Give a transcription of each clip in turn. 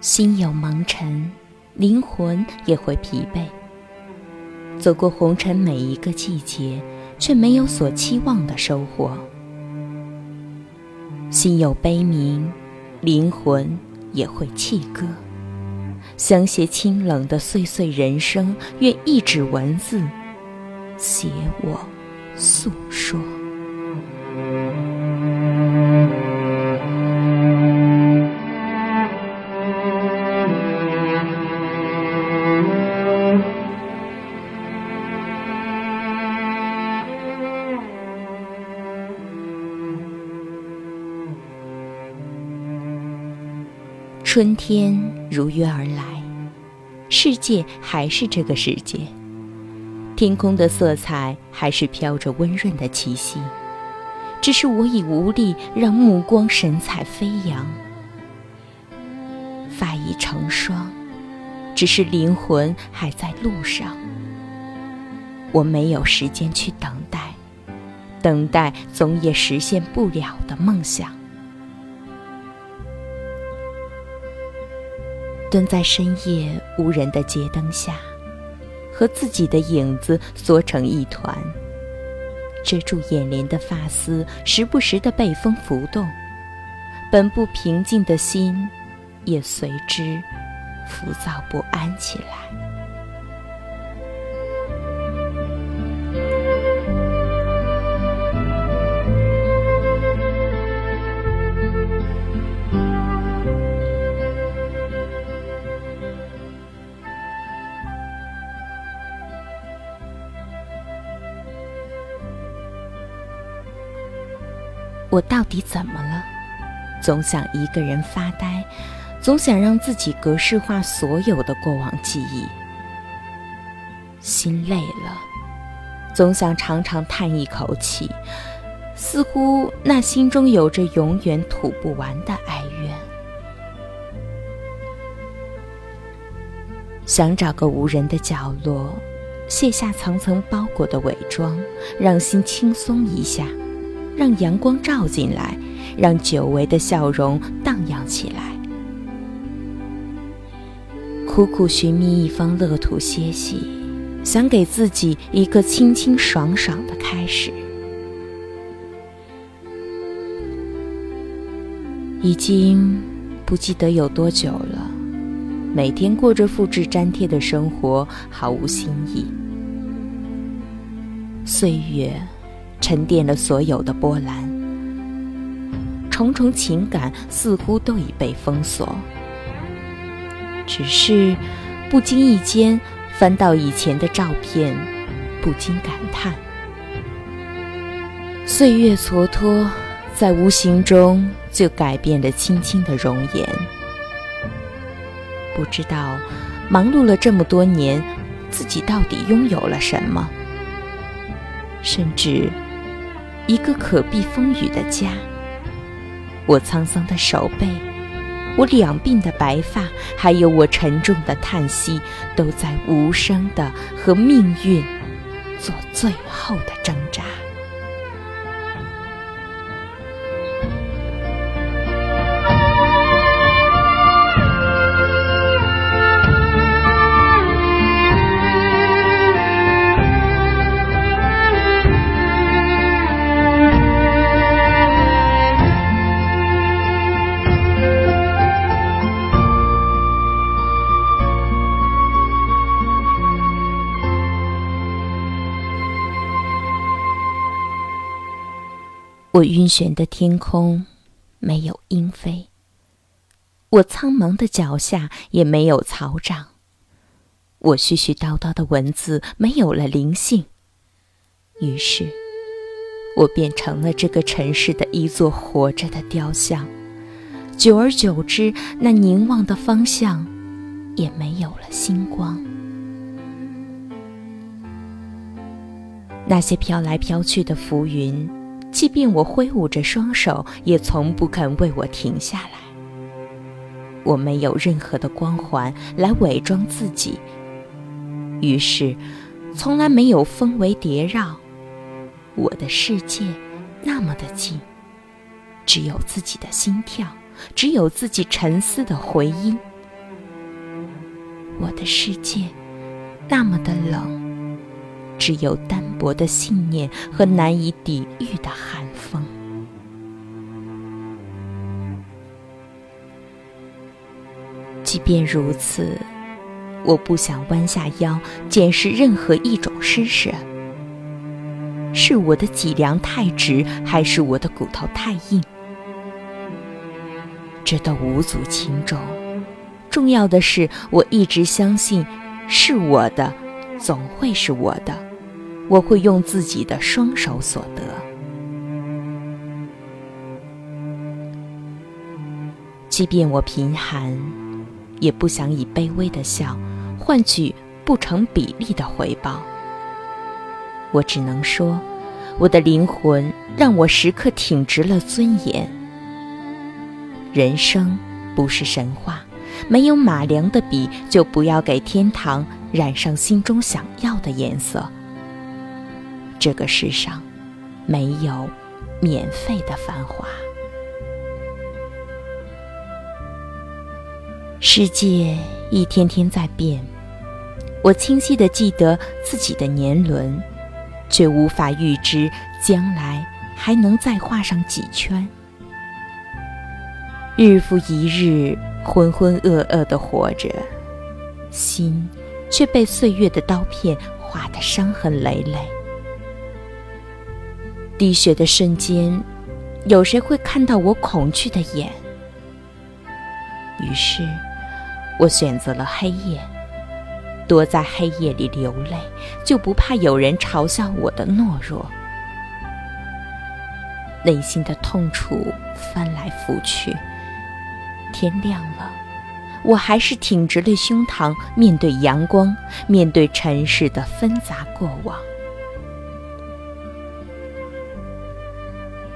心有蒙尘，灵魂也会疲惫。走过红尘每一个季节，却没有所期望的收获。心有悲鸣，灵魂也会弃歌。相携清冷的岁岁人生，愿一纸文字，写我诉说。春天如约而来，世界还是这个世界，天空的色彩还是飘着温润的气息，只是我已无力让目光神采飞扬。发已成霜，只是灵魂还在路上。我没有时间去等待，等待总也实现不了的梦想。蹲在深夜无人的街灯下，和自己的影子缩成一团，遮住眼帘的发丝时不时的被风拂动，本不平静的心也随之浮躁不安起来。我到底怎么了？总想一个人发呆，总想让自己格式化所有的过往记忆。心累了，总想长长叹一口气，似乎那心中有着永远吐不完的哀怨。想找个无人的角落，卸下层层包裹的伪装，让心轻松一下。让阳光照进来，让久违的笑容荡漾起来。苦苦寻觅一方乐土歇息，想给自己一个清清爽爽的开始。已经不记得有多久了，每天过着复制粘贴的生活，毫无新意。岁月。沉淀了所有的波澜，重重情感似乎都已被封锁。只是不经意间翻到以前的照片，不禁感叹：岁月蹉跎，在无形中就改变了青青的容颜。不知道忙碌了这么多年，自己到底拥有了什么？甚至。一个可避风雨的家，我沧桑的手背，我两鬓的白发，还有我沉重的叹息，都在无声的和命运做最后的挣扎。我晕眩的天空，没有鹰飞；我苍茫的脚下，也没有草长。我絮絮叨叨的文字，没有了灵性。于是，我变成了这个城市的一座活着的雕像。久而久之，那凝望的方向，也没有了星光。那些飘来飘去的浮云。即便我挥舞着双手，也从不肯为我停下来。我没有任何的光环来伪装自己，于是，从来没有风围叠绕。我的世界那么的静，只有自己的心跳，只有自己沉思的回音，我的世界那么的冷，只有单薄的信念和难以抵御的寒风。即便如此，我不想弯下腰检视任何一种施舍。是我的脊梁太直，还是我的骨头太硬？这都无足轻重。重要的是，我一直相信，是我的，总会是我的。我会用自己的双手所得。即便我贫寒，也不想以卑微的笑换取不成比例的回报。我只能说，我的灵魂让我时刻挺直了尊严。人生不是神话，没有马良的笔，就不要给天堂染上心中想要的颜色。这个世上，没有免费的繁华。世界一天天在变，我清晰的记得自己的年轮。却无法预知将来还能再画上几圈。日复一日，浑浑噩噩的活着，心却被岁月的刀片划得伤痕累累。滴血的瞬间，有谁会看到我恐惧的眼？于是，我选择了黑夜。躲在黑夜里流泪，就不怕有人嘲笑我的懦弱。内心的痛楚翻来覆去，天亮了，我还是挺直了胸膛，面对阳光，面对尘世的纷杂过往。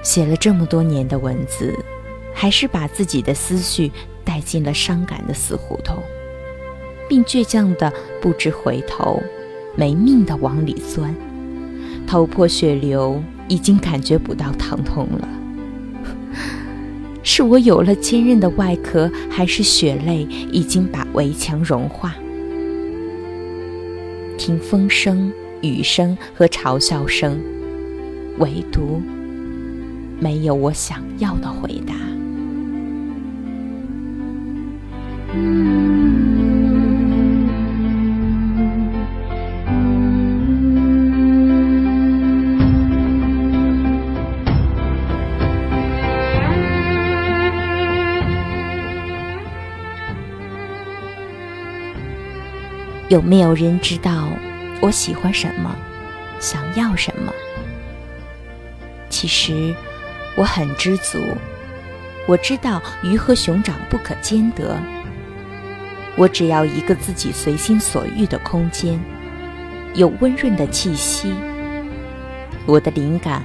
写了这么多年的文字，还是把自己的思绪带进了伤感的死胡同。并倔强的不知回头，没命的往里钻，头破血流，已经感觉不到疼痛了。是我有了坚韧的外壳，还是血泪已经把围墙融化？听风声、雨声和嘲笑声，唯独没有我想要的回答。有没有人知道我喜欢什么，想要什么？其实我很知足，我知道鱼和熊掌不可兼得。我只要一个自己随心所欲的空间，有温润的气息，我的灵感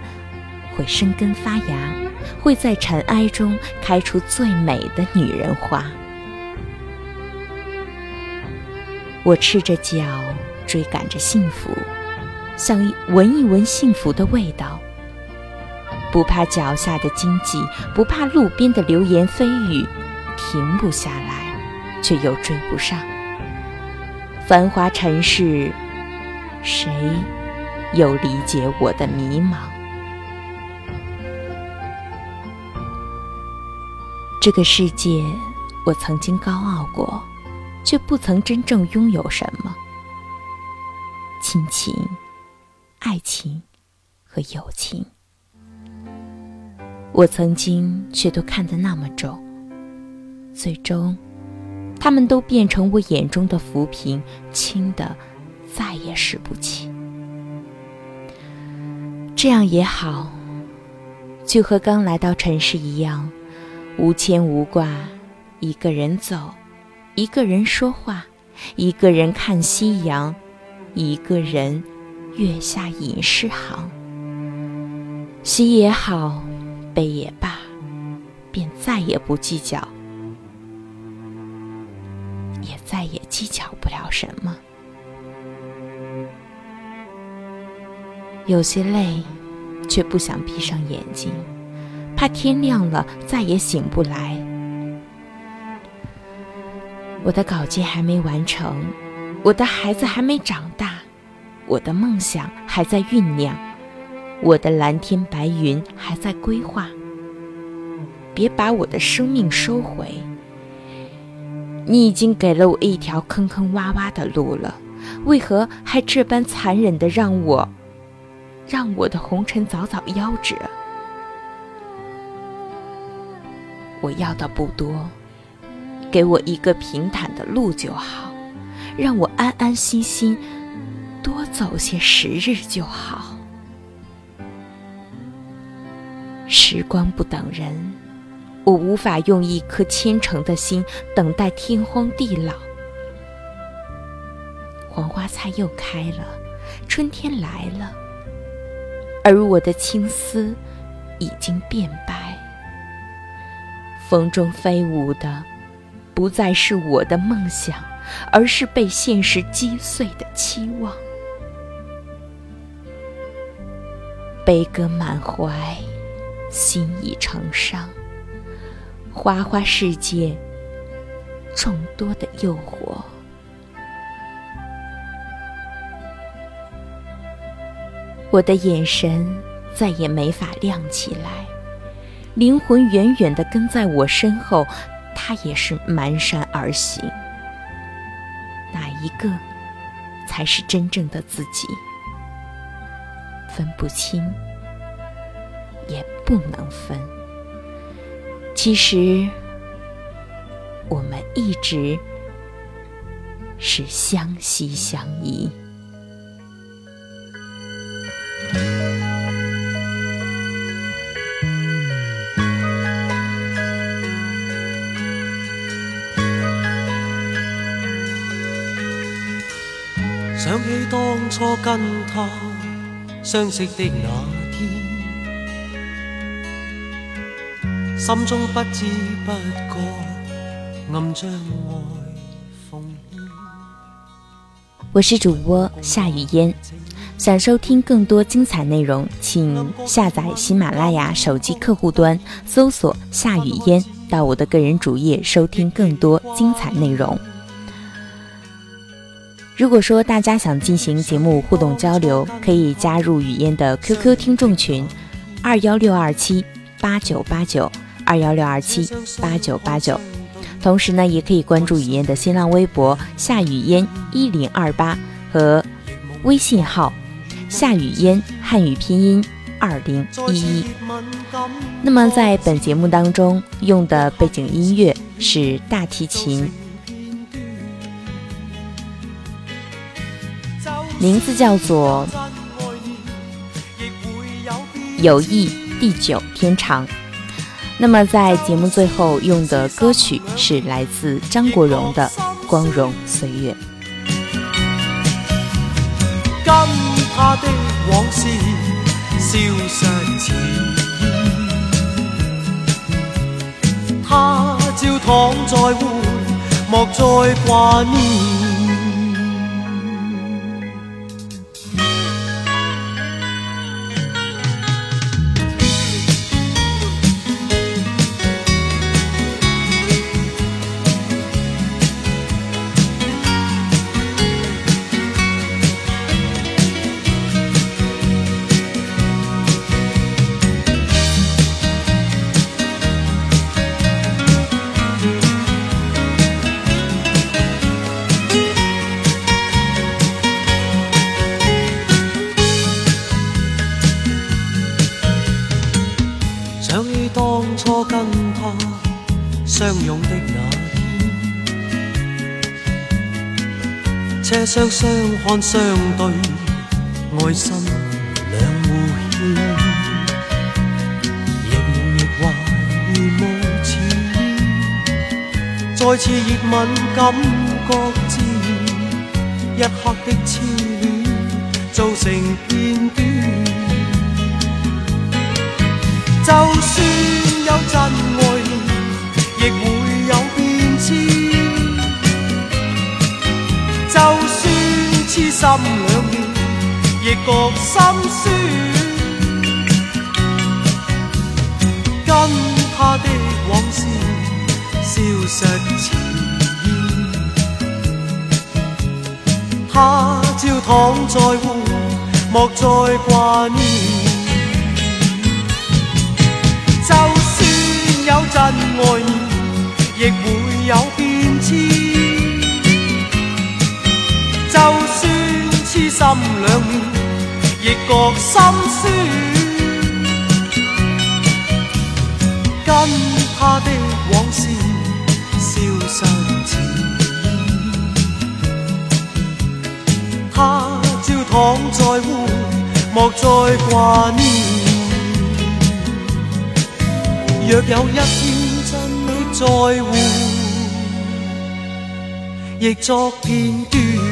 会生根发芽，会在尘埃中开出最美的女人花。我赤着脚追赶着幸福，想闻一闻幸福的味道。不怕脚下的荆棘，不怕路边的流言蜚语，停不下来，却又追不上。繁华尘世，谁又理解我的迷茫？这个世界，我曾经高傲过。却不曾真正拥有什么亲情、爱情和友情。我曾经却都看得那么重，最终，他们都变成我眼中的浮萍，轻的再也拾不起。这样也好，就和刚来到城市一样，无牵无挂，一个人走。一个人说话，一个人看夕阳，一个人月下吟诗行。喜也好，悲也罢，便再也不计较，也再也计较不了什么。有些累，却不想闭上眼睛，怕天亮了再也醒不来。我的稿件还没完成，我的孩子还没长大，我的梦想还在酝酿，我的蓝天白云还在规划。别把我的生命收回，你已经给了我一条坑坑洼洼的路了，为何还这般残忍的让我，让我的红尘早早夭折？我要的不多。给我一个平坦的路就好，让我安安心心多走些时日就好。时光不等人，我无法用一颗虔诚的心等待天荒地老。黄花菜又开了，春天来了，而我的青丝已经变白，风中飞舞的。不再是我的梦想，而是被现实击碎的期望。悲歌满怀，心已成伤。花花世界，众多的诱惑。我的眼神再也没法亮起来，灵魂远远的跟在我身后。他也是蹒跚而行，哪一个才是真正的自己？分不清，也不能分。其实，我们一直是相惜相依。想起当初跟他相识的那心中不知不觉暗将爱。我是主播夏雨嫣，想收听更多精彩内容，请下载喜马拉雅手机客户端，搜索夏雨嫣，到我的个人主页收听更多精彩内容。如果说大家想进行节目互动交流，可以加入雨嫣的 QQ 听众群，二幺六二七八九八九二幺六二七八九八九。同时呢，也可以关注雨嫣的新浪微博夏雨嫣一零二八和微信号夏雨嫣汉语拼音二零一一。那么在本节目当中用的背景音乐是大提琴。名字叫做《友谊地久天长》。那么在节目最后用的歌曲是来自张国荣的《光荣岁月》。跟他的往事消失前，他照躺在会，莫再挂念。天，车厢相看相对，爱心两互牵，亦梦亦幻如无前，再次热吻感觉自然，一刻的痴恋造成片段，就算有真心两面，亦觉心酸。跟他的往事消失前他朝躺在湖，莫再挂念。就算有真爱面，亦会有变迁。就算心两面，亦觉心酸。跟他的往事消失前，他朝躺在湖，莫再挂念。若有一天真的在乎，亦作片段。